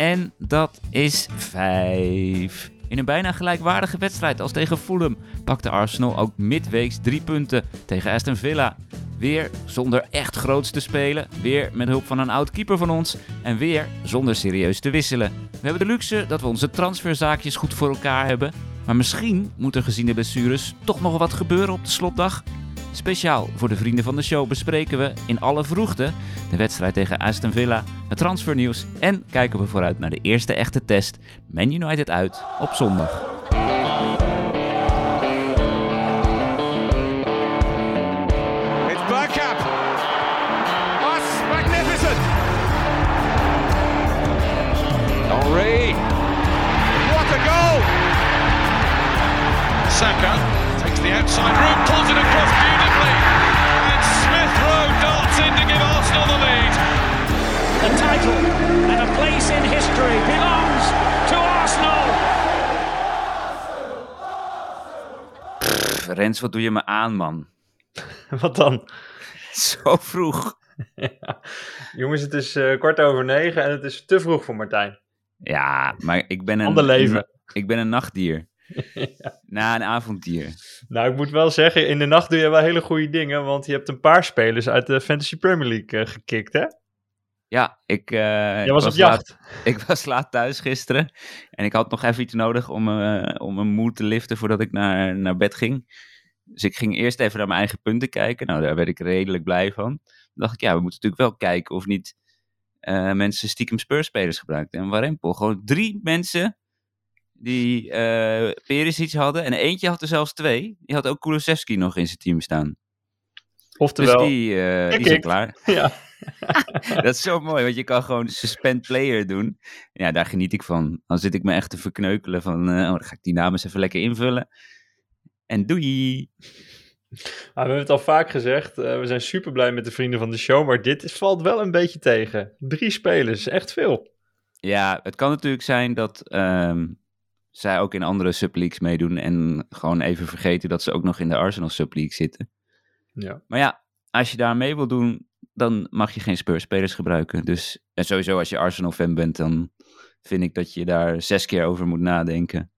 En dat is 5. In een bijna gelijkwaardige wedstrijd als tegen Fulham pakte Arsenal ook midweeks drie punten tegen Aston Villa. Weer zonder echt groots te spelen, weer met hulp van een oud keeper van ons en weer zonder serieus te wisselen. We hebben de luxe dat we onze transferzaakjes goed voor elkaar hebben, maar misschien moet er gezien de blessures toch nog wat gebeuren op de slotdag. Speciaal voor de vrienden van de show bespreken we in alle vroegte de wedstrijd tegen Aston Villa, het transfernieuws en kijken we vooruit naar de eerste echte test Man United uit op zondag. It's Bergkamp. That's magnificent. Henri. What a goal. Saka takes the outside route, pulls it across The title and a place in history belongs to Arsenal. Pff, Rens, wat doe je me aan, man? Wat dan? Zo vroeg. Ja. Jongens, het is eh, kwart over negen en het is te vroeg voor Martijn. Ja, maar ik ben een... Ander leven. Ik ben een nachtdier. Na een avonddier. Nou, ik moet wel zeggen, in de nacht doe je wel hele goede dingen, want je hebt een paar spelers uit de Fantasy Premier League eh, gekikt, hè? Ja, ik... Jij ik was op jacht. laat- ik was laat thuis gisteren. En ik had nog even iets nodig om, eh, om mijn moed te liften voordat ik naar, naar bed ging. Dus ik ging eerst even naar mijn eigen punten kijken. Nou, daar werd ik redelijk blij van. Toen dacht ik, ja, we moeten natuurlijk wel kijken of niet eh, mensen stiekem speurspelers gebruikten. En Warempel, gewoon drie mensen die eh Perisic hadden. En eentje had er zelfs twee. Die had ook Kulusevski nog in zijn team staan. Oftewel, dus die, die zijn klaar. ja. Dat is zo mooi, want je kan gewoon suspend player doen. Ja, daar geniet ik van. Dan zit ik me echt te verkneukelen van, eh, oh, dan ga ik die namen eens even lekker invullen. En doei! Nou, we hebben het al vaak gezegd, eh, we zijn super blij met de vrienden van de show, maar dit is- valt wel een beetje tegen. Drie spelers, echt veel. Ja, het kan natuurlijk zijn dat ehm, zij ook in andere subleagues meedoen en gewoon even vergeten dat ze ook nog in de Arsenal subleague zitten. Ja. Maar ja, als je daar mee wil doen, dan mag je geen speurspelers gebruiken. Dus, en sowieso als je Arsenal-fan bent, dan vind ik dat je daar zes keer over moet nadenken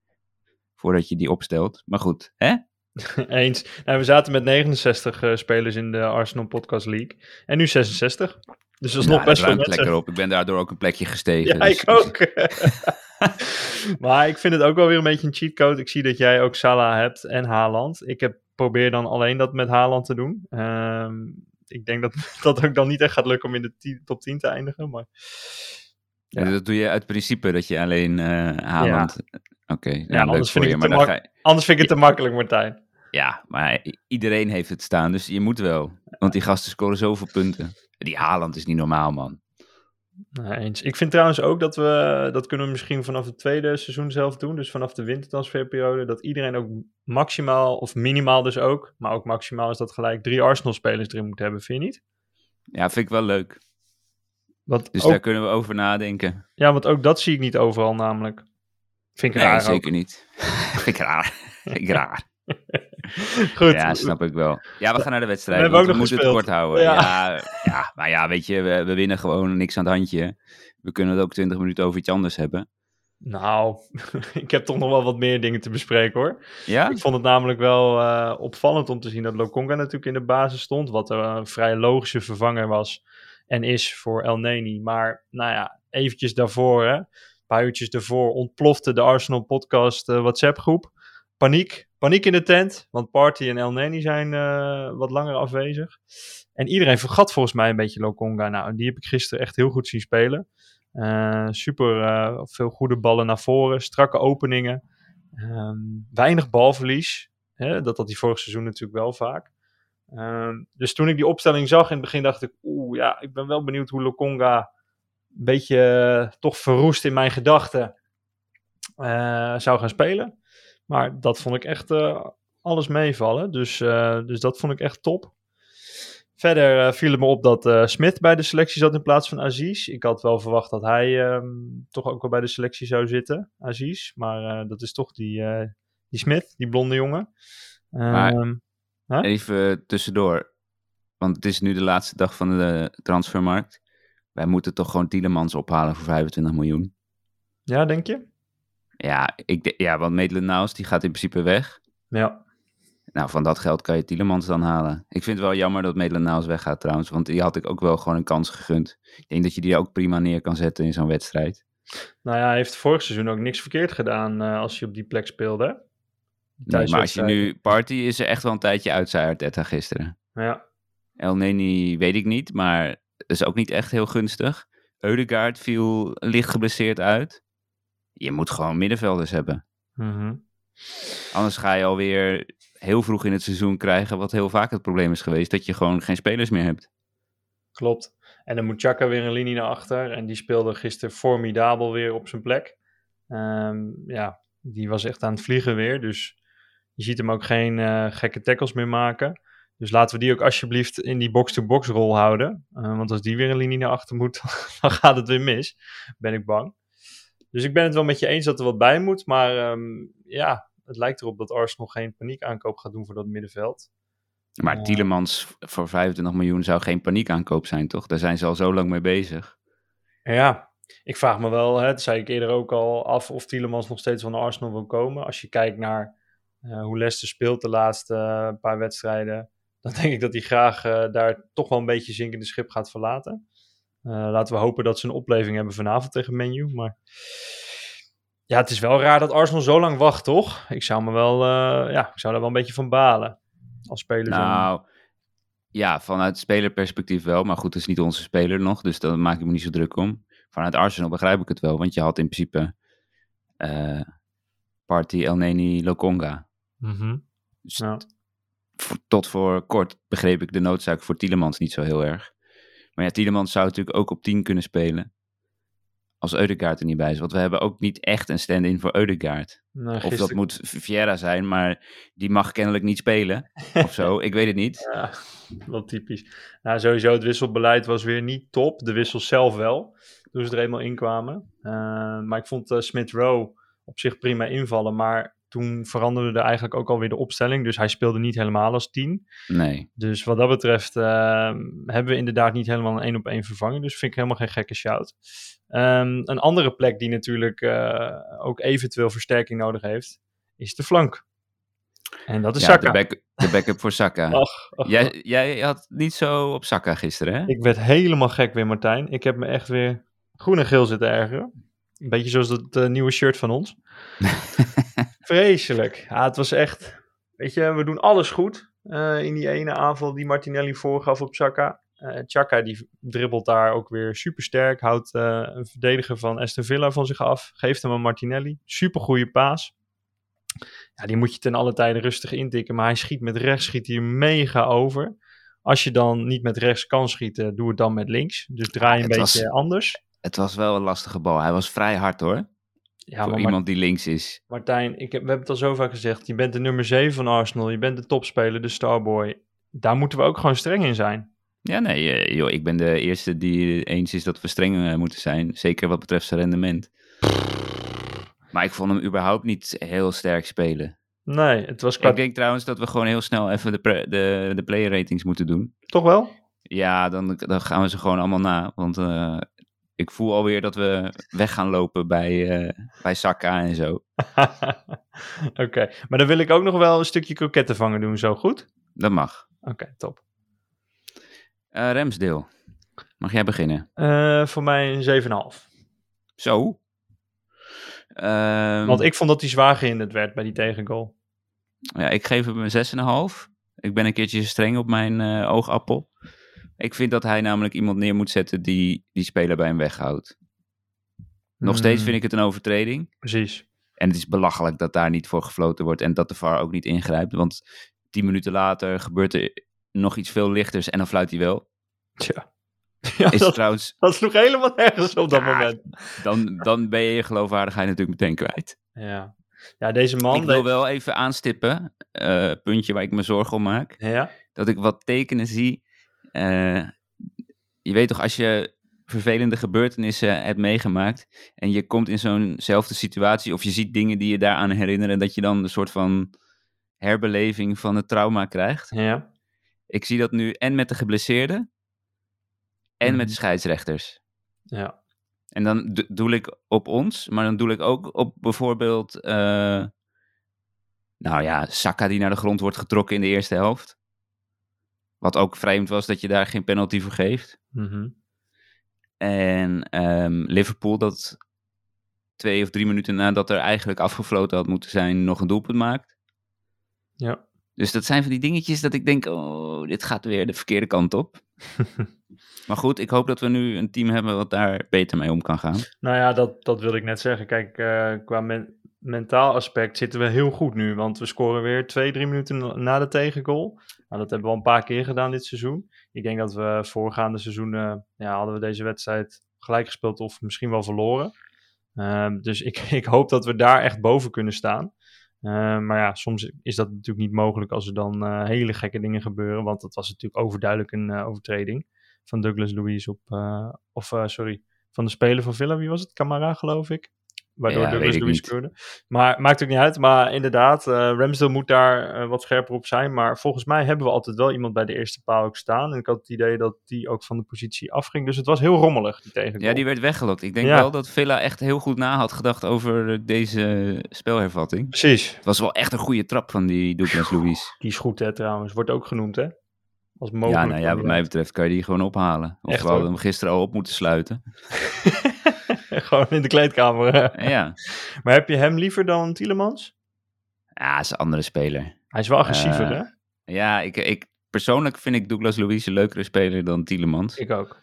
voordat je die opstelt. Maar goed, hè? Eens. Nou, we zaten met 69 eh, spelers in de Arsenal Podcast League en nu 66. Dus dat is nog best wel mensen. lekker op. Ik ben daardoor ook een plekje gestegen. Ja, dus- ik ook. maar ik vind het ook wel weer een beetje een cheatcode. Ik zie dat jij ook Salah hebt en Haaland. Ik heb, probeer dan alleen dat met Haaland te doen. Ehm, ik denk dat dat ook dan niet echt gaat lukken om in de top 10 te eindigen. Maar Ja, Dat doe je uit principe dat je alleen eh Haaland... Oké, nou, leuk voor vind ik je. het Maar te dan mak- ga je... anders vind ik het te makkelijk, Martijn. Ja, maar iedereen heeft het staan, dus je moet wel. Want die gasten scoren zoveel punten. Die Haaland is niet normaal, man. Nou, eens. Ik vind trouwens ook dat we, dat kunnen we misschien vanaf het tweede seizoen zelf doen. Dus vanaf de wintertransferperiode. Dat iedereen ook maximaal, of minimaal dus ook. Maar ook maximaal is dat gelijk drie Arsenal-spelers erin moet hebben, vind je niet? Ja, vind ik wel leuk. Want Dus ook, daar kunnen we over nadenken. Ja, want ook dat zie ik niet overal namelijk. Vind ik Nee, raar zeker ook. niet. vind ik raar. vind ik raar. Goed, Ja, snap ik wel. Ja, we gaan naar de wedstrijd. We hebben nog moeten het kort houden. Ja. Ja. Ja, maar ja, weet je, we, we winnen gewoon niks aan het handje. We kunnen het ook 20 minuten over iets anders hebben. Nou, ik heb toch nog wel wat meer dingen te bespreken hoor. Ja? Ik vond het namelijk wel eh, opvallend om te zien dat Lokonga natuurlijk in de basis stond. Wat een vrij logische vervanger was en is voor El Neni. Maar nou ja, eventjes daarvoor, hè, een paar uurtjes daarvoor, ontplofte de Arsenal podcast eh, WhatsApp groep. Paniek, paniek in de tent, want Party en El Neni zijn eh, wat langer afwezig. En iedereen vergat volgens mij een beetje Lokonga. Nou, die heb ik gisteren echt heel goed zien spelen. Eh, super eh, veel goede ballen naar voren, strakke openingen. Ehm, weinig balverlies. Hè? Dat had hij vorig seizoen natuurlijk wel vaak. Ehm, dus toen ik die opstelling zag in het begin dacht ik, oeh ja, ik ben wel benieuwd hoe Lokonga een beetje toch verroest in mijn gedachten zou gaan spelen. Maar dat vond ik echt eh, alles meevallen. Dus, eh, dus dat vond ik echt top. Verder eh, viel het me op dat eh, Smith bij de selectie zat in plaats van Aziz. Ik had wel verwacht dat hij ehm, toch ook wel bij de selectie zou zitten, Aziz. Maar dat is toch die, die Smith, die blonde jongen. Maar- Ehm, Even tussendoor. Want het is nu de laatste dag van de transfermarkt. Wij moeten toch gewoon Tielemans ophalen voor 25 miljoen. Ja, denk je? Ja, ik, ja want Maitland-Niles die gaat in principe weg. Ja. Nou, van dat geld kan je Tielemans dan halen. Ik vind het wel jammer dat Maitland-Niles weggaat trouwens, want die had ik ook wel gewoon een kans gegund. Ik denk dat je die ook prima neer kan zetten in zo'n wedstrijd. Nou ja, hij heeft vorig seizoen ook niks verkeerd gedaan eh, als hij op die plek speelde. Nee, maar als je nu... Party is er echt wel een tijdje uit, zei Arteta gisteren. Ja, El Neni weet ik niet, maar is ook niet echt heel gunstig. Eudegaard viel licht geblesseerd uit. Je moet gewoon middenvelders hebben. mhm. Anders ga je alweer heel vroeg in het seizoen krijgen, wat heel vaak het probleem is geweest, dat je gewoon geen spelers meer hebt. klopt. En dan moet Chaka weer een linie naar achter. En die speelde gisteren formidabel weer op zijn plek. Ehm, ja, die was echt aan het vliegen weer. Dus je ziet hem ook geen eh, gekke tackles meer maken. Dus laten we die ook alsjeblieft in die box-to-box rol houden. Eh, want als die weer een linie naar achter moet, dan gaat het weer mis. Ben ik bang. Dus ik ben het wel met je eens dat er wat bij moet. Maar ehm, ja, het lijkt erop dat Arsenal geen paniekaankoop gaat doen voor dat middenveld. Maar. Tielemans voor 25 miljoen zou geen paniekaankoop zijn, toch? Daar zijn ze al zo lang mee bezig. Ja, ik vraag me wel, hè, dat zei ik eerder ook al, af of Tielemans nog steeds van Arsenal wil komen. Als je kijkt naar eh, hoe Leicester speelt de laatste eh, paar wedstrijden, dan denk ik dat hij graag eh, daar toch wel een beetje zinkende schip gaat verlaten. Eh, laten we hopen dat ze een opleving hebben vanavond tegen Menu. Maar ja, het is wel raar dat Arsenal zo lang wacht, toch? Ik zou me wel, eh, ja, ik zou daar wel een beetje van balen. Als speler zijn. Nou, ja, vanuit spelerperspectief wel. Maar goed, het is niet onze speler nog, dus daar maak ik me niet zo druk om. Vanuit Arsenal begrijp ik het wel, want je had in principe eh, Party, El Neni, Lokonga. Mhm. Dus Ja. tot voor kort begreep ik de noodzaak voor Tielemans niet zo heel erg. Maar ja, Tielemans zou natuurlijk ook op 10 kunnen spelen. Als Eudegaard er niet bij is. Want we hebben ook niet echt een stand-in voor Eudegaard. Nou, Of dat moet Vieira zijn, maar die mag kennelijk niet spelen. of zo, ik weet het niet. Ja, wel typisch. Nou, sowieso, het wisselbeleid was weer niet top. De wissels zelf wel, toen ze er eenmaal in kwamen. Eh, maar ik vond eh, Smith Rowe op zich prima invallen. Maar toen veranderde er eigenlijk ook alweer de opstelling. Dus hij speelde niet helemaal als 10. Nee. Dus wat dat betreft eh, hebben we inderdaad niet helemaal een één op één vervanging. Dus vind ik helemaal geen gekke shout. Ehm, een andere plek die natuurlijk eh, ook eventueel versterking nodig heeft, is de flank. En dat is Ja, Saka. de, back, de backup voor Saka. Jij, jij had niet zo op Saka gisteren, hè? Ik werd helemaal gek weer, Martijn. Ik heb me echt weer groen en geel zitten ergeren. Een beetje zoals dat eh, nieuwe shirt van ons. Vreselijk. Ja, het was echt... Weet je, we doen alles goed eh, in die ene aanval die Martinelli voorgaf op Chaka. Eh Chaka die dribbelt daar ook weer super sterk. Houdt een verdediger van Aston Villa van zich af. Geeft hem aan Martinelli. Super goede paas. Ja, die moet je ten alle tijde rustig intikken. Maar hij schiet met rechts, schiet hij mega over. Als je dan niet met rechts kan schieten, doe het dan met links. Dus draai een Het beetje was- anders. Het was wel een lastige bal. Hij was vrij hard, hoor. Ja, voor iemand die links is. Martijn, ik heb, we hebben het al zo vaak gezegd. Je bent de nummer 7 van Arsenal. Je bent de topspeler, de starboy. Daar moeten we ook gewoon streng in zijn. Ja, nee, eh, joh, ik ben de eerste die eens is dat we streng eh, moeten zijn. Zeker wat betreft zijn rendement. Maar ik vond hem überhaupt niet heel sterk spelen. Nee, het was qua... Ik denk trouwens dat we gewoon heel snel even de, de, de player ratings moeten doen. Toch wel? Ja, dan, dan gaan we ze gewoon allemaal na. Want eh, ik voel alweer dat we weg gaan lopen bij, eh bij Saka en zo. Oké, maar dan wil ik ook nog wel een stukje krokettenvangen doen, zo goed? Dat mag. Oké, top. Eh Remsdeel, mag jij beginnen? Eh, voor mij een 7,5. Zo. Ehm, Want ik vond dat hij zwaar gehinderd werd bij die tegengoal. Ja, ik geef hem een 6,5. Ik ben een keertje streng op mijn oogappel. Ik vind dat hij namelijk iemand neer moet zetten die die speler bij hem weghoudt. Nog steeds Hmm, vind ik het een overtreding. Precies. En het is belachelijk dat daar niet voor gefloten wordt en dat de VAR ook niet ingrijpt. Want tien minuten later gebeurt er nog iets veel lichters en dan fluit hij wel. Tja. Ja, Is dat, trouwens, dat sloeg helemaal nergens op dat Ja, moment. dan, dan ben je je geloofwaardigheid natuurlijk meteen kwijt. Ja. Ja, deze man... ik wil wel even aanstippen, eh, puntje waar ik me zorgen om maak. Ja? dat ik wat tekenen zie. Eh, je weet toch, als je vervelende gebeurtenissen hebt meegemaakt en je komt in zo'nzelfde situatie of je ziet dingen die je daaraan herinneren, dat je dan een soort van herbeleving van het trauma krijgt. Ja. Ik zie dat nu en met de geblesseerden en met de scheidsrechters. Ja. En dan do- doe ik op ons, maar dan doe ik ook op bijvoorbeeld... eh, nou ja, Saka die naar de grond wordt getrokken in de eerste helft. Wat ook vreemd was dat je daar geen penalty voor geeft. Mhm. En ehm, Liverpool dat twee of drie minuten nadat er eigenlijk afgefloten had moeten zijn, nog een doelpunt maakt. Ja. Dus dat zijn van die dingetjes dat ik denk, oh, dit gaat weer de verkeerde kant op. maar goed, ik hoop dat we nu een team hebben wat daar beter mee om kan gaan. Nou ja, dat, dat wilde ik net zeggen. Kijk, eh, qua men- mentaal aspect zitten we heel goed nu. Want we scoren weer twee, drie minuten na de tegengoal. Nou, dat hebben we al een paar keer gedaan dit seizoen. Ik denk dat we voorgaande seizoenen, ja, hadden we deze wedstrijd gelijk gespeeld of misschien wel verloren. Ehm, dus ik, ik hoop dat we daar echt boven kunnen staan. Ehm, maar ja, soms is dat natuurlijk niet mogelijk als er dan eh, hele gekke dingen gebeuren. Want dat was natuurlijk overduidelijk een eh, overtreding van Douglas Louise op, eh, of sorry, van de speler van Villa. Wie was het? Camara, geloof ik. Waardoor Ja, scoorde. Maar maakt ook niet uit. Maar inderdaad, eh Ramsdale moet daar eh, wat scherper op zijn. Maar volgens mij hebben we altijd wel iemand bij de eerste paal ook staan. En ik had het idee dat die ook van de positie afging. Dus het was heel rommelig, die tegengoal. Ja, die werd weggelokt. Ik denk Ja. wel dat Villa echt heel goed na had gedacht over eh, deze spelhervatting. Precies. Het was wel echt een goede trap van die Douglas Luiz. Die is goed, hè, trouwens. Wordt ook genoemd, hè? Als Ja, mogelijk. nou ja, wat mij betreft kan je die gewoon ophalen. Of Echt, we hadden hem gisteren al op moeten sluiten. Gewoon in de kleedkamer. ja, Maar heb je hem liever dan Tielemans? ja, is een andere speler. Hij is wel agressiever, Eh, hè? Ja, ik, ik, persoonlijk vind ik Douglas Luiz een leukere speler dan Tielemans. Ik ook.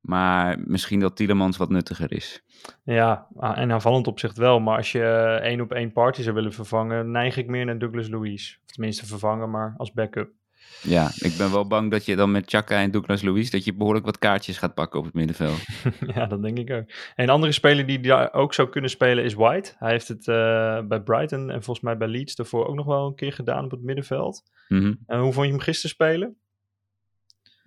Maar misschien dat Tielemans wat nuttiger is. Ja, ah, en aanvallend opzicht wel. Maar als je eh, één op één party zou willen vervangen, neig ik meer naar Douglas Luiz. Of tenminste vervangen, maar als backup. Ja, ik ben wel bang dat je dan met Chaka en Douglas Luiz... dat je behoorlijk wat kaartjes gaat pakken op het middenveld. ja, dat denk ik ook. En een andere speler die daar ook zou kunnen spelen is White. Hij heeft het eh, bij Brighton en volgens mij bij Leeds daarvoor ook nog wel een keer gedaan op het middenveld. Mhm. En hoe vond je hem gisteren spelen?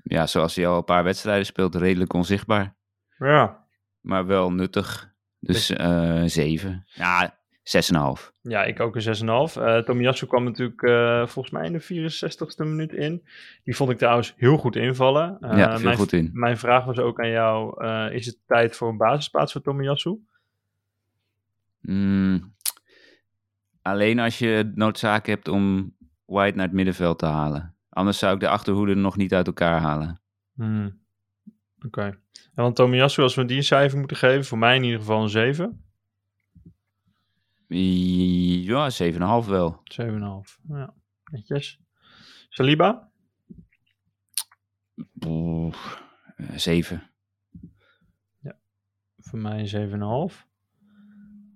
Ja, zoals hij al een paar wedstrijden speelt, redelijk onzichtbaar. Ja, Maar wel nuttig. Dus eh 7. Ja, 6,5. Ja, ik ook een 6,5. Eh Tomiyasu kwam natuurlijk eh, volgens mij in de 64ste minuut in. Die vond ik trouwens heel goed invallen. Eh, Ja, mijn, goed in. Mijn vraag was ook aan jou, is het tijd voor een basisplaats voor Tomiyasu? Mm, alleen als je noodzaak hebt om White naar het middenveld te halen. Anders zou ik de achterhoede nog niet uit elkaar halen. Hmm. Oké. En want Tomiyasu, als we die een cijfer moeten geven, voor mij in ieder geval een 7. Ja, 7,5 wel. 7,5. Ja, netjes. Saliba? Oeh, eh, 7. Voor mij een 7,5.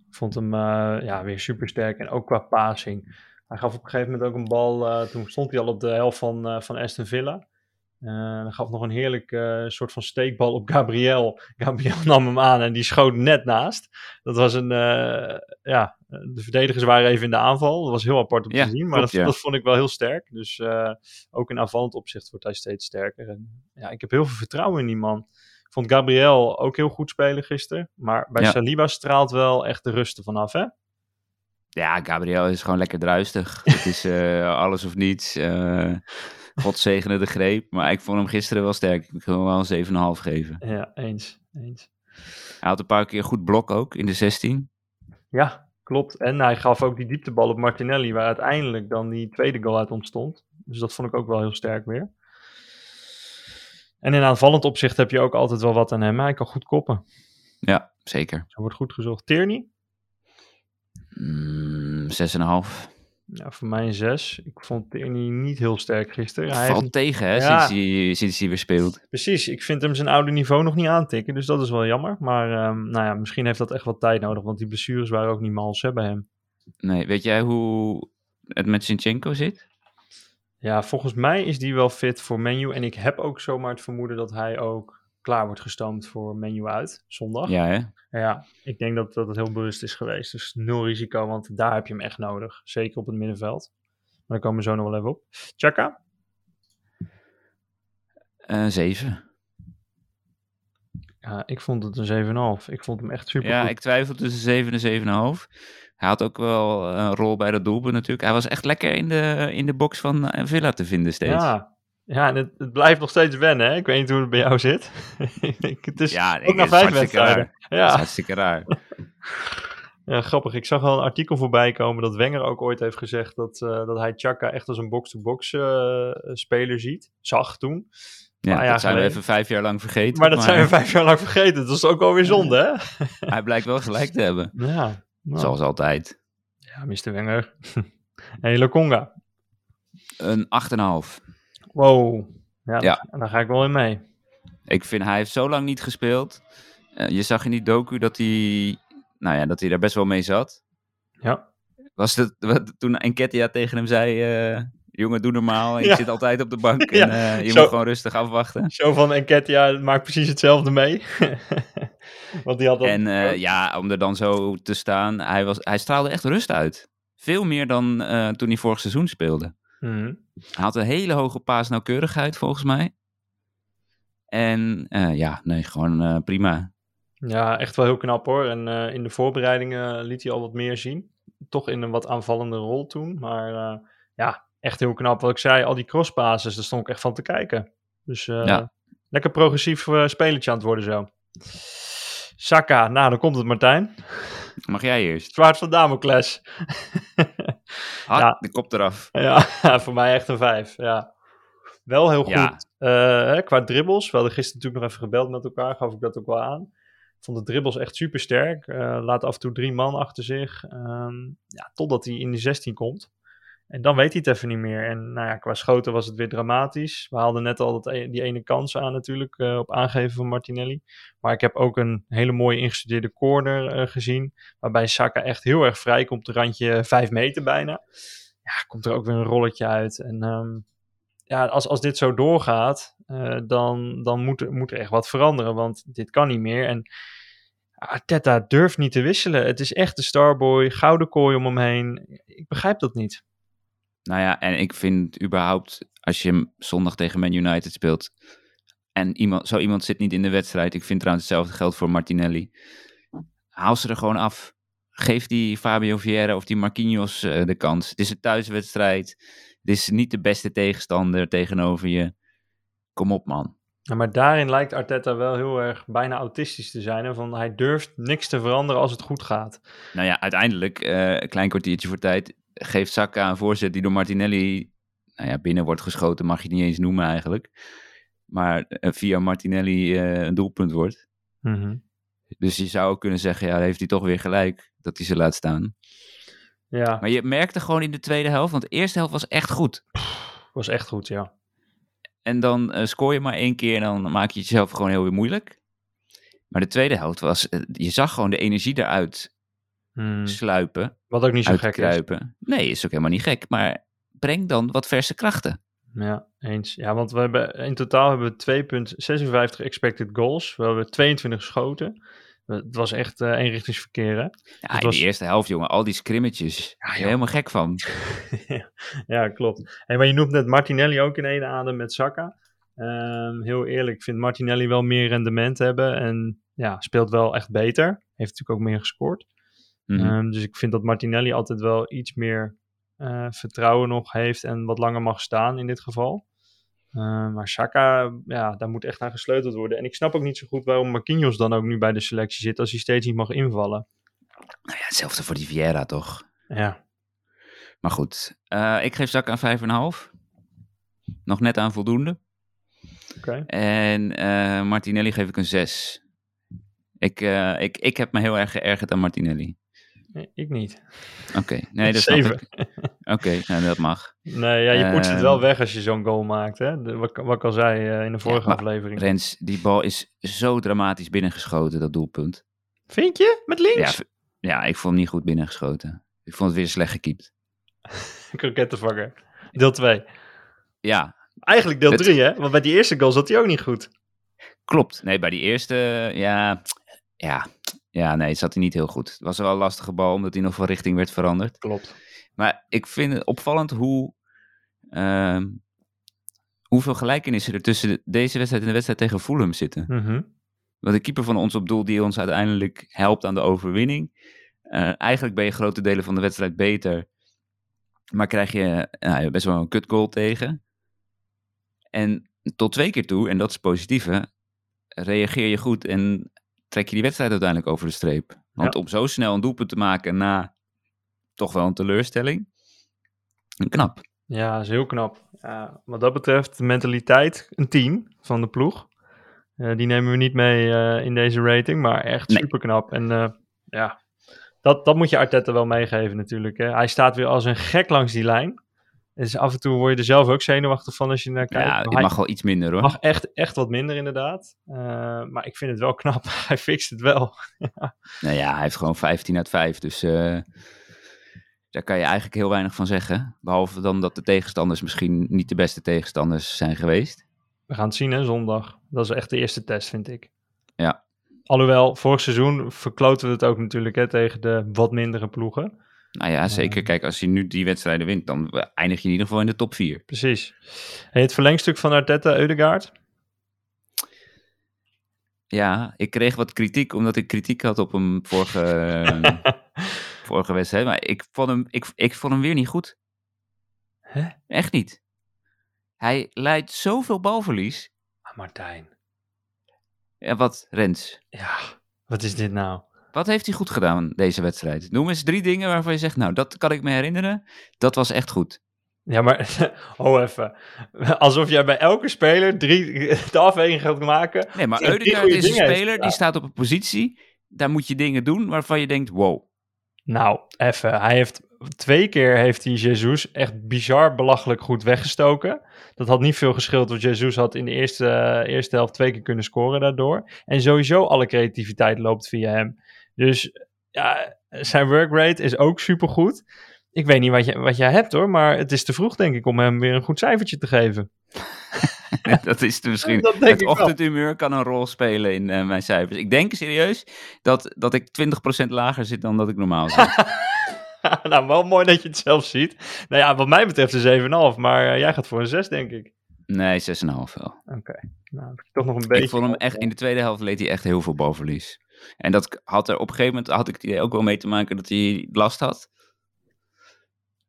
Ik vond hem eh, ja, weer super sterk en ook qua passing. Hij gaf op een gegeven moment ook een bal. eh, toen stond hij al op de helft van, eh, van Aston Villa. Eh hij gaf nog een heerlijk eh, soort van steekbal op Gabriel. Gabriel nam hem aan en die schoot net naast. Dat was een. eh, ja, de verdedigers waren even in de aanval. Dat was heel apart om Ja, te zien. Maar klopt, dat, ja. dat vond ik wel heel sterk. Dus ook in aanvallend opzicht wordt hij steeds sterker. En, ja, ik heb heel veel vertrouwen in die man. Ik vond Gabriel ook heel goed spelen gisteren. Maar bij Ja. Saliba straalt wel echt de rust ervan af, hè? Ja, Gabriel is gewoon lekker druistig. Het is alles of niets. God zegene de greep. Maar ik vond hem gisteren wel sterk. Ik wil hem wel een 7,5 geven. Ja, eens. eens. Hij had een paar keer goed blok ook in de 16. Ja, klopt. En hij gaf ook die dieptebal op Martinelli, waar uiteindelijk dan die tweede goal uit ontstond. Dus dat vond ik ook wel heel sterk weer. En in aanvallend opzicht heb je ook altijd wel wat aan hem. Hij kan goed koppen. Ja, zeker. Zo wordt goed gezocht. Tierney? Mm, 6,5. Ja, voor mij een 6. Ik vond Tierney niet heel sterk gisteren. Hij Valt heeft- tegen, hè, Ja. sinds, hij, sinds hij weer speelt. Precies, ik vind hem zijn oude niveau nog niet aantikken. Dus dat is wel jammer. Maar ehm, nou ja, misschien heeft dat echt wat tijd nodig. Want die blessures waren ook niet mals hè, bij hem. Nee, weet jij hoe het met Sinchenko zit? Ja, volgens mij is die wel fit voor menu. En ik heb ook zomaar het vermoeden dat hij ook klaar wordt gestoomd voor menu uit zondag. Ja, hè? Ja, ik denk dat, dat het heel bewust is geweest. Dus nul risico, want daar heb je hem echt nodig. Zeker op het middenveld. Maar daar komen we zo nog wel even op. Chaka? Eh 7. Ja, ik vond het een 7,5. Ik vond hem echt super Ja, ik twijfel tussen 7 en 7,5. Hij had ook wel een rol bij dat doelpunt natuurlijk. Hij was echt lekker in de, in de box van eh, Villa te vinden steeds. Ja, Ja, en het, het blijft nog steeds wennen, hè? Ik weet niet hoe het bij jou zit. het is Ja, ook ik- na vijf wedstrijden. Dat is Ja. hartstikke raar. ja, grappig. Ik zag al een artikel voorbij komen dat Wenger ook ooit heeft gezegd dat, eh, dat hij Chaka echt als een box-to-box eh, speler ziet. Zag toen. Ja, jaar dat zijn we even vijf jaar lang vergeten. Maar dat zijn we vijf jaar lang vergeten. Dat is ook alweer zonde, hè? Hij blijkt wel gelijk te hebben. Ja. Nou, Zoals altijd. Ja, Mr. Wenger. hey, Lokonga. Een 8,5. Wow. Ja, Ja. Daar, daar ga ik wel in mee. Ik vind hij heeft zo lang niet gespeeld. Eh, je zag in die docu dat hij, nou ja, dat hij daar best wel mee zat. Ja. Was het wat, toen Enketia tegen hem zei: eh, Jongen, doe normaal. Ik Ja. zit altijd op de bank. Ja, En eh, je zo- moet gewoon rustig afwachten. Zo van Enketia maakt precies hetzelfde mee. Want die had dat... En eh, ja, om er dan zo te staan. Hij, was, hij straalde echt rust uit. Veel meer dan eh, toen hij vorig seizoen speelde. Mhm. Hij had een hele hoge paasnauwkeurigheid volgens mij. En eh, ja, nee, gewoon eh, prima. Ja, echt wel heel knap hoor. En eh, in de voorbereidingen liet hij al wat meer zien. Toch in een wat aanvallende rol toen. Maar ja, echt heel knap. Wat ik zei, al die crossbases, daar stond ik echt van te kijken. Dus Ja. lekker progressief spelertje aan het worden zo. Saka, nou dan komt het Martijn. Mag jij eerst? Zwaard van Damocles. Ah, Ja. de kop eraf. ja, voor mij echt een vijf. Ja. Wel heel goed. Ja. Eh, hè, qua dribbles, we hadden gisteren natuurlijk nog even gebeld met elkaar, gaf ik dat ook wel aan. Ik vond de dribbles echt super sterk. laat af en toe drie man achter zich. Ehm, ja, totdat hij in de 16 komt. En dan weet hij het even niet meer. En nou ja, qua schoten was het weer dramatisch. We haalden net al dat, e- die ene kans aan natuurlijk eh, op aangeven van Martinelli. Maar ik heb ook een hele mooie ingestudeerde corner eh, gezien. Waarbij Saka echt heel erg vrij komt. De randje 5 meter bijna. Ja, komt er ook weer een rolletje uit. En ehm, ja, als, als dit zo doorgaat, eh, dan, dan moet, moet er echt wat veranderen. Want dit kan niet meer. En Arteta durft niet te wisselen. Het is echt de starboy, gouden kooi om hem heen. Ik begrijp dat niet. Nou ja, en ik vind überhaupt, als je hem zondag tegen Man United speelt. En iemand, zo iemand zit niet in de wedstrijd. Ik vind trouwens hetzelfde geldt voor Martinelli. Haal ze er gewoon af. Geef die Fabio Vieira of die Marquinhos eh, de kans. Het is een thuiswedstrijd. Het is niet de beste tegenstander tegenover je. Kom op, man. Ja, maar daarin lijkt Arteta wel heel erg bijna autistisch te zijn. Van hij durft niks te veranderen als het goed gaat. Nou ja, uiteindelijk, eh, een klein kwartiertje voor tijd, geeft Saka een voorzet die door Martinelli nou ja, binnen wordt geschoten, mag je het niet eens noemen eigenlijk. Maar eh, via Martinelli eh, een doelpunt wordt. Dus je zou ook kunnen zeggen, ja, heeft hij toch weer gelijk dat hij ze laat staan. Ja, Maar je merkte gewoon in de tweede helft, want de eerste helft was echt goed. was echt goed, ja. En dan eh, scoor je maar één keer en dan maak je het jezelf gewoon heel weer moeilijk. Maar de tweede helft was, je zag gewoon de energie eruit Hmm. sluipen. Wat ook niet zo gek is. uitkruipen. Nee, is ook helemaal niet gek. Maar breng dan wat verse krachten. Ja, eens. Ja, want we hebben, in totaal hebben we 2,56 expected goals. We hebben 22 geschoten. Het was echt eh eenrichtingsverkeer, hè? Ja, in was- de eerste helft, jongen. Al die scrimmages. Ja, helemaal gek van. ja, klopt. Hey, maar je noemt net Martinelli ook in één adem met Saka. Ehm, heel eerlijk, ik vind Martinelli wel meer rendement hebben. En ja, speelt wel echt beter. Heeft natuurlijk ook meer gescoord. Mhm. Ehm, dus ik vind dat Martinelli altijd wel iets meer eh, vertrouwen nog heeft en wat langer mag staan in dit geval. Ehm, maar Saka, ja, daar moet echt naar gesleuteld worden. En ik snap ook niet zo goed waarom Marquinhos dan ook nu bij de selectie zit als hij steeds niet mag invallen. Nou ja, hetzelfde voor die Vieira, toch? Ja, Maar goed, eh, ik geef Zak aan 5,5. Nog net aan voldoende. oké. En eh, Martinelli geef ik een 6. Ik, eh, ik, ik heb me heel erg geërgerd aan Martinelli. Nee, ik niet. Oké, nee, dat Zeven. Oké, nou, dat mag. Nee, ja, je poetst het Ehm. wel weg als je zo'n goal maakt. Hè? De- wat, wat ik al zei eh, in de vorige aflevering. Rens, die bal is zo dramatisch binnengeschoten, dat doelpunt. Vind je? Met links? Ja, ja, ik vond hem niet goed binnengeschoten. Ik vond het weer slecht gekiept. Krokettenvanger. Deel 2. Ja, Eigenlijk deel Het- 3, hè? Want bij die eerste goal zat hij ook niet goed. klopt. Nee, bij die eerste, ja, ja, ja, nee, zat hij niet heel goed. Het was wel een lastige bal, omdat hij nog van richting werd veranderd. Klopt. Maar ik vind het opvallend hoe, ehm, hoeveel gelijkenissen er tussen de- deze wedstrijd en de wedstrijd tegen Fulham zitten. Mhm. Want de keeper van ons op doel die ons uiteindelijk helpt aan de overwinning. Eh, eigenlijk ben je grote delen van de wedstrijd beter. Maar krijg je nou, best wel een kut goal tegen. En tot twee keer toe, en dat is positieve, reageer je goed en trek je die wedstrijd uiteindelijk over de streep. Want om zo snel een doelpunt te maken na toch wel een teleurstelling, knap. Ja, is heel knap. Ja, wat dat betreft, de mentaliteit, een 10 van de ploeg. Eh, die nemen we niet mee eh, in deze rating, maar echt Nee. super knap. En eh, ja, dat, dat moet je Arteta wel meegeven natuurlijk. Hè. Hij staat weer als een gek langs die lijn. Dus af en toe word je er zelf ook zenuwachtig van als je naar kijkt. Ja, het mag wel iets minder hoor. mag echt, echt wat minder inderdaad. Eh, maar ik vind het wel knap. hij fixt het wel. Nou ja, hij heeft gewoon 15 uit 5. Dus eh, daar kan je eigenlijk heel weinig van zeggen. Behalve dan dat de tegenstanders misschien niet de beste tegenstanders zijn geweest. We gaan het zien hè, zondag. Dat is echt de eerste test, vind ik. Ja. Alhoewel, vorig seizoen verkloten we het ook natuurlijk hè, tegen de wat mindere ploegen. Nou ja, zeker. Kijk, als je nu die wedstrijden wint, dan eindig je in ieder geval in de top 4. Precies. Het verlengstuk van Arteta, Eudegaard. Ja, ik kreeg wat kritiek omdat ik kritiek had op hem vorige, vorige wedstrijd. Maar ik vond, hem, ik, ik vond hem weer niet goed. Hè? Echt niet. Hij leidt zoveel balverlies. Ah, Martijn. Ja, wat, Rens? Ja, wat is dit nou? Wat heeft hij goed gedaan deze wedstrijd? Noem eens drie dingen waarvan je zegt, nou, dat kan ik me herinneren. Dat was echt goed. Ja, maar oh even. Alsof jij bij elke speler drie de afweging gaat maken. Nee, maar Eudegaard is een heeft speler die staat op een positie. Daar moet je dingen doen waarvan je denkt, wow. Nou, even. Hij heeft twee keer heeft hij Jesus echt bizar belachelijk goed weggestoken. Dat had niet veel geschild, want Jesus had in de eerste, eerste helft twee keer kunnen scoren daardoor. En sowieso alle creativiteit loopt via hem. Dus ja, zijn workrate is ook supergoed. Ik weet niet wat, je, wat jij hebt hoor, maar het is te vroeg denk ik om hem weer een goed cijfertje te geven. dat is misschien. Dat denk het ik wel. ochtendhumeur kan een rol spelen in eh, mijn cijfers. Ik denk serieus dat, dat ik 20% lager zit dan dat ik normaal zit. nou, wel mooi dat je het zelf ziet. Nou ja, wat mij betreft een 7,5, maar eh, jij gaat voor een 6 denk ik. nee, 6,5 wel. Oké, nou heb je toch nog een beetje... Ik vond hem echt, in de tweede helft leed hij echt heel veel balverlies. En dat had er op een gegeven moment had ik het idee ook wel mee te maken dat hij last had.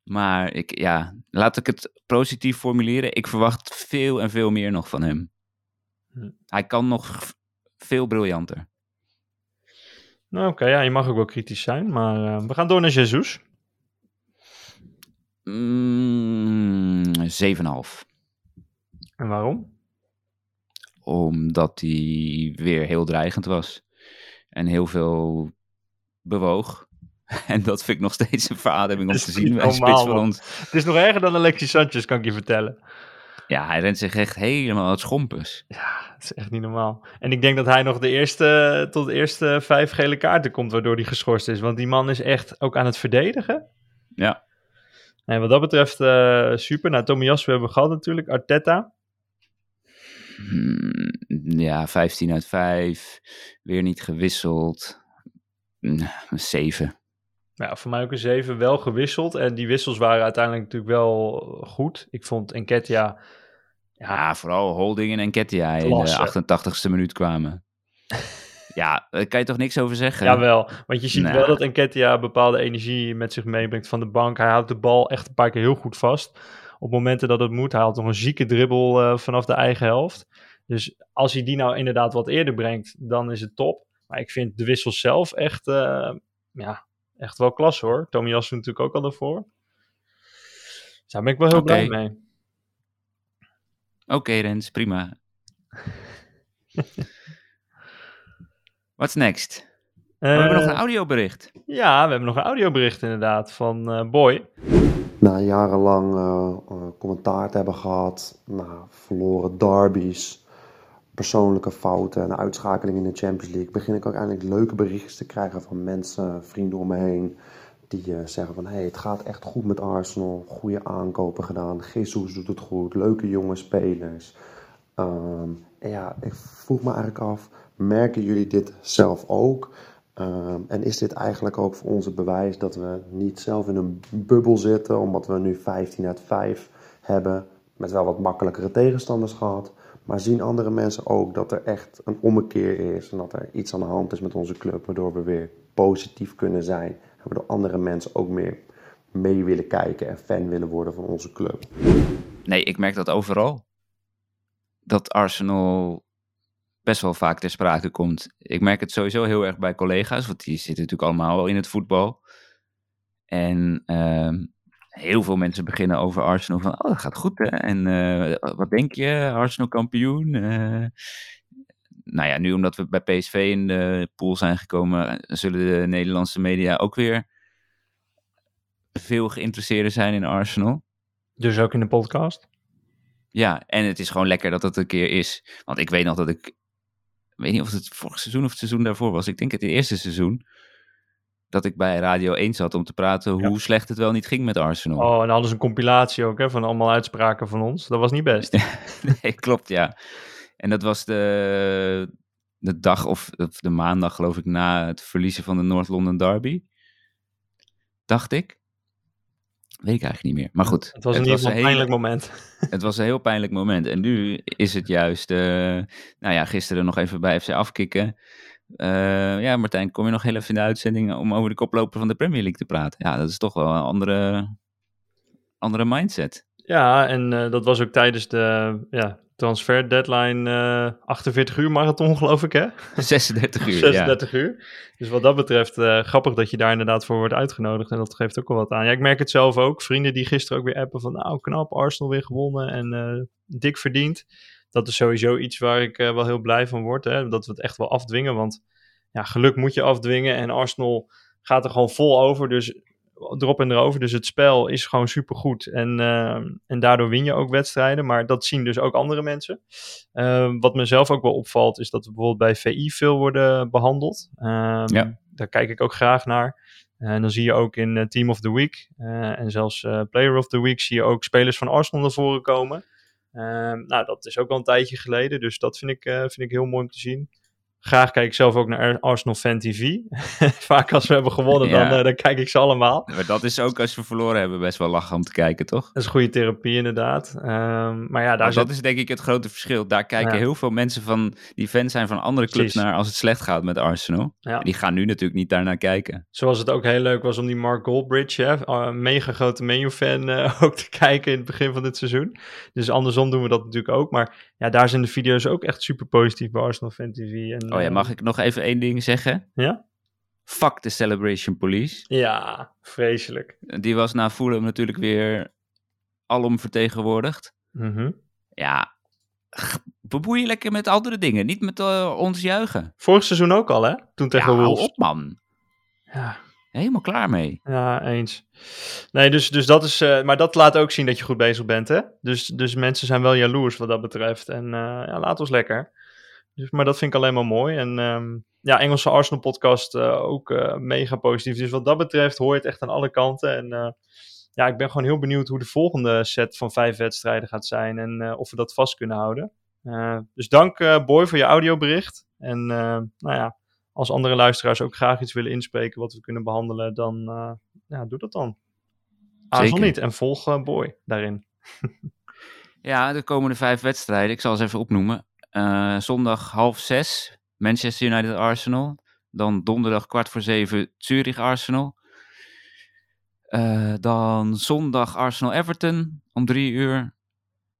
Maar ik, ja, laat ik het positief formuleren. Ik verwacht veel en veel meer nog van hem. Hm. Hij kan nog veel briljanter. Nou, oké, ja, je mag ook wel kritisch zijn, maar eh, we gaan door naar Jesus. Mm, 7,5. En waarom? Omdat hij weer heel dreigend was. En heel veel bewoog. En dat vind ik nog steeds een verademing om Dat te zien niet bij een normaal, spits van man. ons. Het is nog erger dan Alexis Sanchez, kan ik je vertellen. Ja, hij rent zich echt helemaal uit schompers. Ja, het is echt niet normaal. En ik denk dat hij nog de eerste, tot de eerste vijf gele kaarten komt, waardoor hij geschorst is. Want die man is echt ook aan het verdedigen. Ja. En wat dat betreft, eh, super. Nou, Tomiyasu hebben we gehad natuurlijk. Arteta. Hmm, ja, 15 uit 5. Weer niet gewisseld. Mm, Een 7. Ja, voor mij ook een 7 wel gewisseld. En die wissels waren uiteindelijk natuurlijk wel goed. Ik vond Enketia... Ja, vooral Holding en Enketia in de 88ste minuut kwamen. ja, daar kan je toch niks over zeggen? Jawel, want je ziet Nou. wel dat Enketia bepaalde energie met zich meebrengt van de bank. Hij houdt de bal echt een paar keer heel goed vast. Op momenten dat het moet. Hij had nog een zieke dribbel eh, vanaf de eigen helft. Dus als hij die nou inderdaad wat eerder brengt, dan is het top. Maar ik vind de wissels zelf echt, eh, ja, echt wel klasse hoor. Tomiyasu natuurlijk ook al daarvoor. Dus daar ben ik wel heel Oké. blij mee. Oké, Rens, prima. What's next? we hebben nog Eh, een audiobericht. Ja, we hebben nog een audiobericht inderdaad van eh, Boy. na jarenlang eh, eh, commentaar te hebben gehad, na verloren derbies, persoonlijke fouten en uitschakelingen in de Champions League, begin ik ook eindelijk leuke berichtjes te krijgen van mensen, vrienden om me heen, die eh, zeggen van hey, het gaat echt goed met Arsenal, goede aankopen gedaan, Jesus doet het goed, leuke jonge spelers. Ehm, ja, ik vroeg me eigenlijk af, merken jullie dit zelf ook? Ehm, en is dit eigenlijk ook voor ons het bewijs dat we niet zelf in een bubbel zitten, omdat we nu 15 uit 5 hebben, met wel wat makkelijkere tegenstanders gehad. Maar zien andere mensen ook dat er echt een ommekeer is en dat er iets aan de hand is met onze club, waardoor we weer positief kunnen zijn. En waardoor andere mensen ook meer mee willen kijken en fan willen worden van onze club. Nee, ik merk dat overal. dat Arsenal best wel vaak ter sprake komt. Ik merk het sowieso heel erg bij collega's, want die zitten natuurlijk allemaal wel in het voetbal. En ehm, heel veel mensen beginnen over Arsenal van, oh, dat gaat goed hè. En eh, wat denk je, Arsenal kampioen? Eh, nou ja, nu omdat we bij PSV in de pool zijn gekomen, zullen de Nederlandse media ook weer veel geïnteresseerder zijn in Arsenal. Dus ook in de podcast. Ja, en het is gewoon lekker dat het een keer is. Want ik weet nog dat ik, ik weet niet of het vorig seizoen of het seizoen daarvoor was. Ik denk het eerste seizoen. Dat ik bij Radio 1 zat om te praten Ja. hoe slecht het wel niet ging met Arsenal. Oh, en ze een compilatie ook hè, van allemaal uitspraken van ons. Dat was niet best. Nee, klopt, ja. En dat was de, de dag of, of de maandag, geloof ik, na het verliezen van de North London Derby. Dacht ik. Weet ik eigenlijk niet meer. Maar goed. Het was in ieder geval een hele- pijnlijk moment. Het was een heel pijnlijk moment. En nu is het juist, eh, nou ja, gisteren nog even bij FC afkicken. Eh, ja, Martijn, kom je nog heel even in de uitzending om over de koploper van de Premier League te praten? Ja, dat is toch wel een andere, andere mindset. Ja, en eh, dat was ook tijdens de ja, transfer deadline eh 48 uur marathon, geloof ik, hè? 36 uur, ja. 36 uur. Dus wat dat betreft, eh, grappig dat je daar inderdaad voor wordt uitgenodigd. En dat geeft ook wel wat aan. Ja, ik merk het zelf ook. Vrienden die gisteren ook weer appen van, nou knap, Arsenal weer gewonnen en eh, dik verdiend. Dat is sowieso iets waar ik eh, wel heel blij van word. Hè? Dat we het echt wel afdwingen. Want ja, geluk moet je afdwingen. En Arsenal gaat er gewoon vol over. Dus erop en erover. Dus het spel is gewoon supergoed. En, eh, en daardoor win je ook wedstrijden. Maar dat zien dus ook andere mensen. Eh, wat mezelf ook wel opvalt, is dat we bijvoorbeeld bij VI veel worden behandeld. Ehm, Ja. Daar kijk ik ook graag naar. En dan zie je ook in Team of the Week en zelfs Player of the Week zie je ook spelers van Arsenal naar voren komen. Ehm, nou, dat is ook al een tijdje geleden, dus dat vind ik, eh, vind ik heel mooi om te zien. Graag kijk ik zelf ook naar Arsenal Fan TV. Vaak als we hebben gewonnen, Ja. dan, eh, dan kijk ik ze allemaal. Maar dat is ook als we verloren hebben best wel lachen om te kijken, toch? Dat is goede therapie inderdaad. Ehm, maar ja, daar Maar zit... dat is denk ik het grote verschil. Daar kijken Ja. heel veel mensen van die fans zijn van andere clubs Precies. naar als het slecht gaat met Arsenal. Ja. Die gaan nu natuurlijk niet daarnaar kijken. Zoals het ook heel leuk was om die Mark Goldbridge, hè, een mega grote menu-fan, eh, ook te kijken in het begin van dit seizoen. Dus andersom doen we dat natuurlijk ook. Maar ja, daar zijn de video's ook echt super positief bij Arsenal Fan TV. En, Oh ja, mag ik nog even één ding zeggen? Ja? Fuck de Celebration Police. Ja, vreselijk. Die was na Fulham natuurlijk weer alom vertegenwoordigd. Mhm. Ja, bemoei je lekker met andere dingen. Niet met eh, ons juichen. Vorig seizoen ook al, hè? Toen Ja, tegen Wolves. op man. Ja, Helemaal klaar mee. ja, eens. Nee, dus, dus dat is... eh, maar dat laat ook zien dat je goed bezig bent, hè? Dus, dus mensen zijn wel jaloers wat dat betreft. En eh, ja, laat ons lekker. Dus, maar dat vind ik alleen maar mooi. En ehm, ja, Engelse Arsenal podcast eh, ook eh, mega positief. Dus wat dat betreft hoor je het echt aan alle kanten. En eh, ja, ik ben gewoon heel benieuwd hoe de volgende set van vijf wedstrijden gaat zijn. En of we dat vast kunnen houden. Dus dank Boy voor je audiobericht. En nou ja, als andere luisteraars ook graag iets willen inspreken wat we kunnen behandelen, dan ja, doe dat dan. Aarzel niet en volg Boy daarin. Ja, de komende vijf wedstrijden. Ik zal ze even opnoemen. Eh, zondag half zes, Manchester United Arsenal. Dan donderdag kwart voor zeven, Zurich Arsenal. Eh, dan zondag Arsenal Everton om drie uur.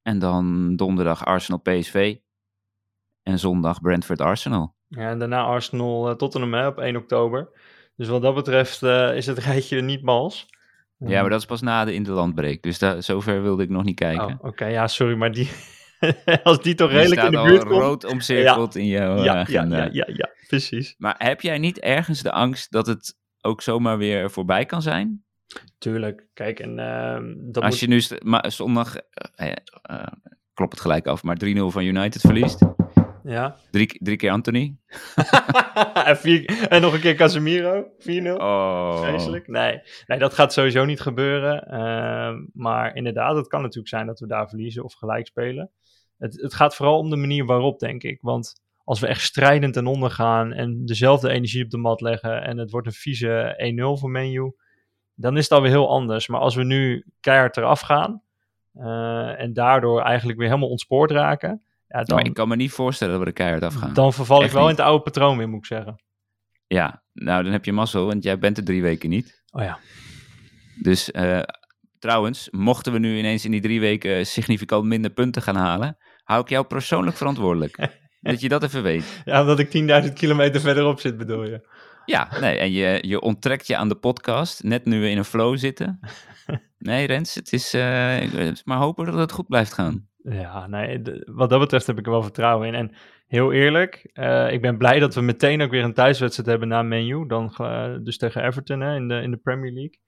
En dan donderdag Arsenal PSV. En zondag Brentford Arsenal. Ja, en daarna Arsenal eh, Tottenham hè, op 1 oktober. Dus wat dat betreft is het rijtje niet mals. Ja, maar dat is pas na de interlandbreak. Dus daar, zover wilde ik nog niet kijken. Oh, Oké, ja, sorry, maar die, als die toch redelijk in de buurt komt. rood omcirkeld in jouw Ja, ja, agenda. ja, ja, ja, precies. Maar heb jij niet ergens de angst dat het ook zomaar weer voorbij kan zijn? Tuurlijk. Kijk, en ehm, dat Als moet... je nu st- ma- zondag, eh, eh, eh, klop het gelijk af, maar 3-0 van United verliest. Ja. Drie, drie keer Anthony. en, vier... en nog een keer Casemiro, 4-0. Oh. Vreselijk. Nee. nee, dat gaat sowieso niet gebeuren. Ehm, maar inderdaad, het kan natuurlijk zijn dat we daar verliezen of gelijk spelen. Het, het gaat vooral om de manier waarop, denk ik. Want als we echt strijdend ten onder gaan en dezelfde energie op de mat leggen en het wordt een vieze 1-0 voor Menu, dan is het alweer heel anders. Maar als we nu keihard eraf gaan eh, en daardoor eigenlijk weer helemaal ontspoord raken, ja, dan, Maar ik kan me niet voorstellen dat we er keihard afgaan. dan verval ik wel niet. in het oude patroon weer, moet ik zeggen. Ja, nou dan heb je mazzel, want jij bent er drie weken niet. Oh ja. Dus eh, trouwens, mochten we nu ineens in die drie weken significant minder punten gaan halen, hou ik jou persoonlijk verantwoordelijk. dat je dat even weet. Ja, omdat ik 10.000 kilometer verderop zit, bedoel je? Ja, nee, en je, je onttrekt je aan de podcast. Net nu we in een flow zitten. Nee, Rens, het is eh, maar hopen dat het goed blijft gaan. Ja, nee, wat dat betreft heb ik er wel vertrouwen in. En heel eerlijk, eh, ik ben blij dat we meteen ook weer een thuiswedstrijd hebben na menu. Dan, eh, dus tegen Everton hè, in, de, in de Premier League.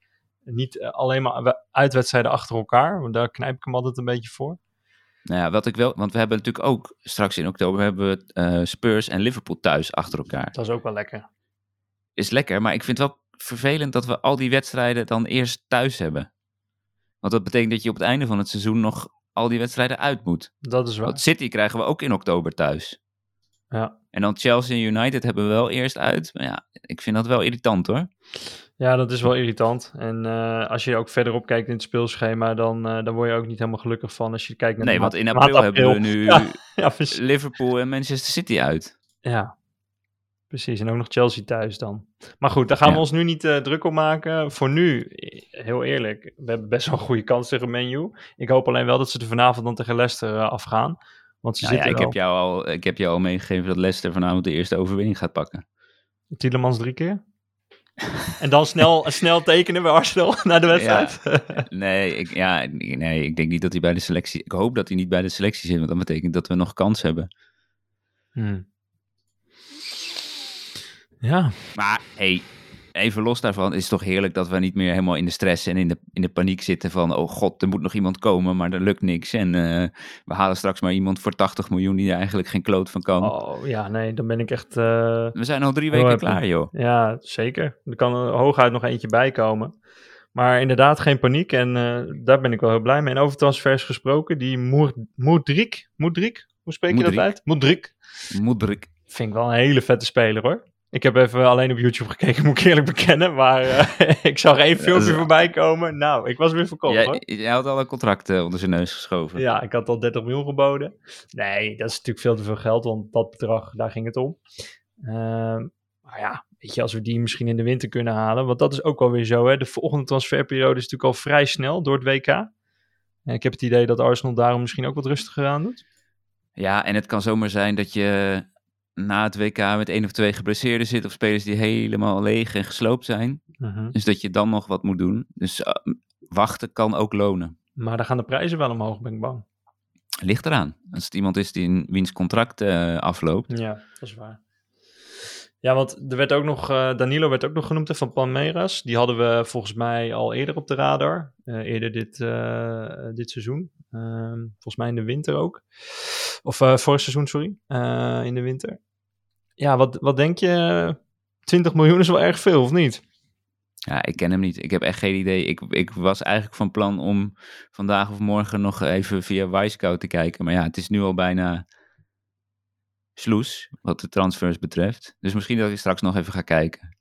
Niet alleen maar we- uitwedstrijden achter elkaar, want daar knijp ik hem altijd een beetje voor. Nou ja, wat ik wel, want we hebben natuurlijk ook straks in oktober hebben we eh, Spurs en Liverpool thuis achter elkaar. Dat is ook wel lekker. Is lekker, maar ik vind het wel vervelend dat we al die wedstrijden dan eerst thuis hebben. Want dat betekent dat je op het einde van het seizoen nog al die wedstrijden uit moet. Dat is waar. Want City krijgen we ook in oktober thuis. Ja. En dan Chelsea en United hebben we wel eerst uit. Maar ja, ik vind dat wel irritant hoor. ja, dat is wel irritant. En eh, als je ook verderop kijkt in het speelschema, dan, eh, dan word je ook niet helemaal gelukkig van als je kijkt naar Nee, want in april hebben we nu Ja. Liverpool en Manchester City uit. Ja, precies. En ook nog Chelsea thuis dan. Maar goed, daar gaan we ons nu niet eh, druk op maken. Voor nu, heel eerlijk, we hebben best wel een goede kans tegen Menu. Ik hoop alleen wel dat ze er vanavond dan tegen Leicester afgaan. Want ze Nou ja, ik, heb jou al, ik heb jou al meegegeven dat Leicester vanavond de eerste overwinning gaat pakken. Tielemans drie keer. en dan snel, snel tekenen bij Arsenal na de wedstrijd. Nee ik, ja, nee, ik denk niet dat hij bij de selectie... Ik hoop dat hij niet bij de selectie zit, want dat betekent dat we nog kans hebben. Hmm. Ja, Maar hey, even los daarvan is het toch heerlijk dat we niet meer helemaal in de stress en in de, in de paniek zitten van... Oh god, er moet nog iemand komen, maar er lukt niks. En eh, we halen straks maar iemand voor 80 miljoen die er eigenlijk geen kloot van kan. oh, ja, nee, dan ben ik echt... eh, We zijn al drie weken happy. klaar, joh. Ja, zeker. Er kan er hooguit nog eentje bij komen. Maar inderdaad, geen paniek. En eh, daar ben ik wel heel blij mee. En over transfers gesproken, die Moerdrik, Moerdrik, hoe spreek je Moedrik. dat uit? Moerdrik. Moederik. Vind ik wel een hele vette speler hoor. Ik heb even alleen op YouTube gekeken, moet ik eerlijk bekennen. Maar eh, ik zag één filmpje voorbij komen. Nou, ik was weer verkocht hoor. Jij, had al een contract eh, onder zijn neus geschoven. Ja, ik had al 30 miljoen geboden. Nee, dat is natuurlijk veel te veel geld, want dat bedrag, daar ging het om. Ehm, maar ja, weet je, als we die misschien in de winter kunnen halen, want dat is ook wel weer zo. Hè? De volgende transferperiode is natuurlijk al vrij snel door het WK. En ik heb het idee dat Arsenal daarom misschien ook wat rustiger aan doet. Ja, en het kan zomaar zijn dat je na het WK met één of twee geblesseerden zit. Of spelers die helemaal leeg en gesloopt zijn. Dus dat je dan nog wat moet doen. Dus eh, wachten kan ook lonen. Maar dan gaan de prijzen wel omhoog, ben ik bang. Ligt eraan. Als het iemand is die in wiens contract eh, afloopt. Ja, dat is waar. Ja, want er werd ook nog, eh, Danilo werd ook nog genoemd hè, van Palmeiras. Die hadden we volgens mij al eerder op de radar. eerder dit, dit seizoen. Ehm, volgens mij in de winter ook. Of eh, vorig seizoen, sorry. Eh, in de winter. Ja, wat, wat denk je? 20 miljoen is wel erg veel, of niet? Ja, ik ken hem niet. Ik heb echt geen idee. Ik, ik was eigenlijk van plan om vandaag of morgen nog even via Wisecout te kijken. Maar ja, het is nu al bijna sloes wat de transfers betreft. Dus misschien dat ik straks nog even ga kijken.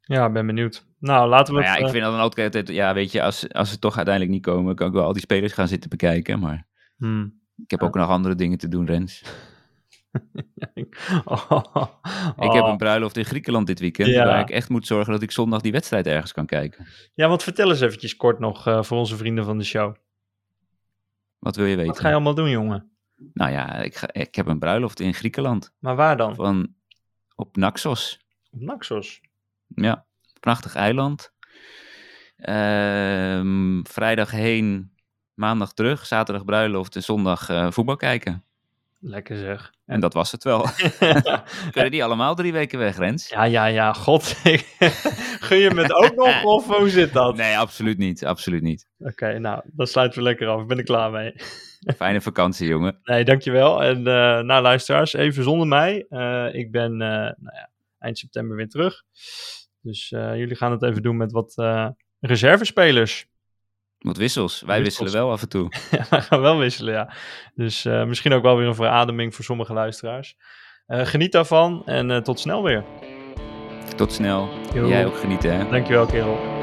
Ja, ben benieuwd. Nou, laten we Maar ja, het, ik eh, vind dat dan ook altijd... Ja, weet je, als, als ze toch uiteindelijk niet komen... kan ik wel al die spelers gaan zitten bekijken. Maar hmm. Ik heb ook nog andere dingen te doen, Rens. Oh, Ik heb een bruiloft in Griekenland dit weekend... Ja. waar ik echt moet zorgen dat ik zondag die wedstrijd ergens kan kijken. Ja, want vertel eens eventjes kort nog eh, voor onze vrienden van de show. Wat wil je weten? Wat ga je allemaal doen, jongen? Nou ja, ik, ga, ik heb een bruiloft in Griekenland. Maar waar dan? Van, op Naxos. Op Naxos. Ja, prachtig eiland. Ehm, vrijdag heen, maandag terug, zaterdag bruiloft en zondag eh, voetbal kijken. Lekker zeg. En dat was het wel. Kunnen die allemaal drie weken weg, Rens? Ja, ja, ja, god. Gun je me het ook nog, of hoe zit dat? Nee, absoluut niet. Absoluut niet. Oké, nou, dan sluiten we lekker af. Ik ben er klaar mee. Fijne vakantie, jongen. Nee, dankjewel. En eh nou, luisteraars, even zonder mij. Eh, ik ben nou ja, eind september weer terug. Dus jullie gaan het even doen met wat reservespelers. Wat wissels. Wij Wissels. wisselen wel af en toe. Ja, we gaan wel wisselen, ja. Dus eh, misschien ook wel weer een verademing voor sommige luisteraars. Eh, geniet daarvan en eh, tot snel weer. Tot snel. Jij ook genieten, hè? Dankjewel, kerel.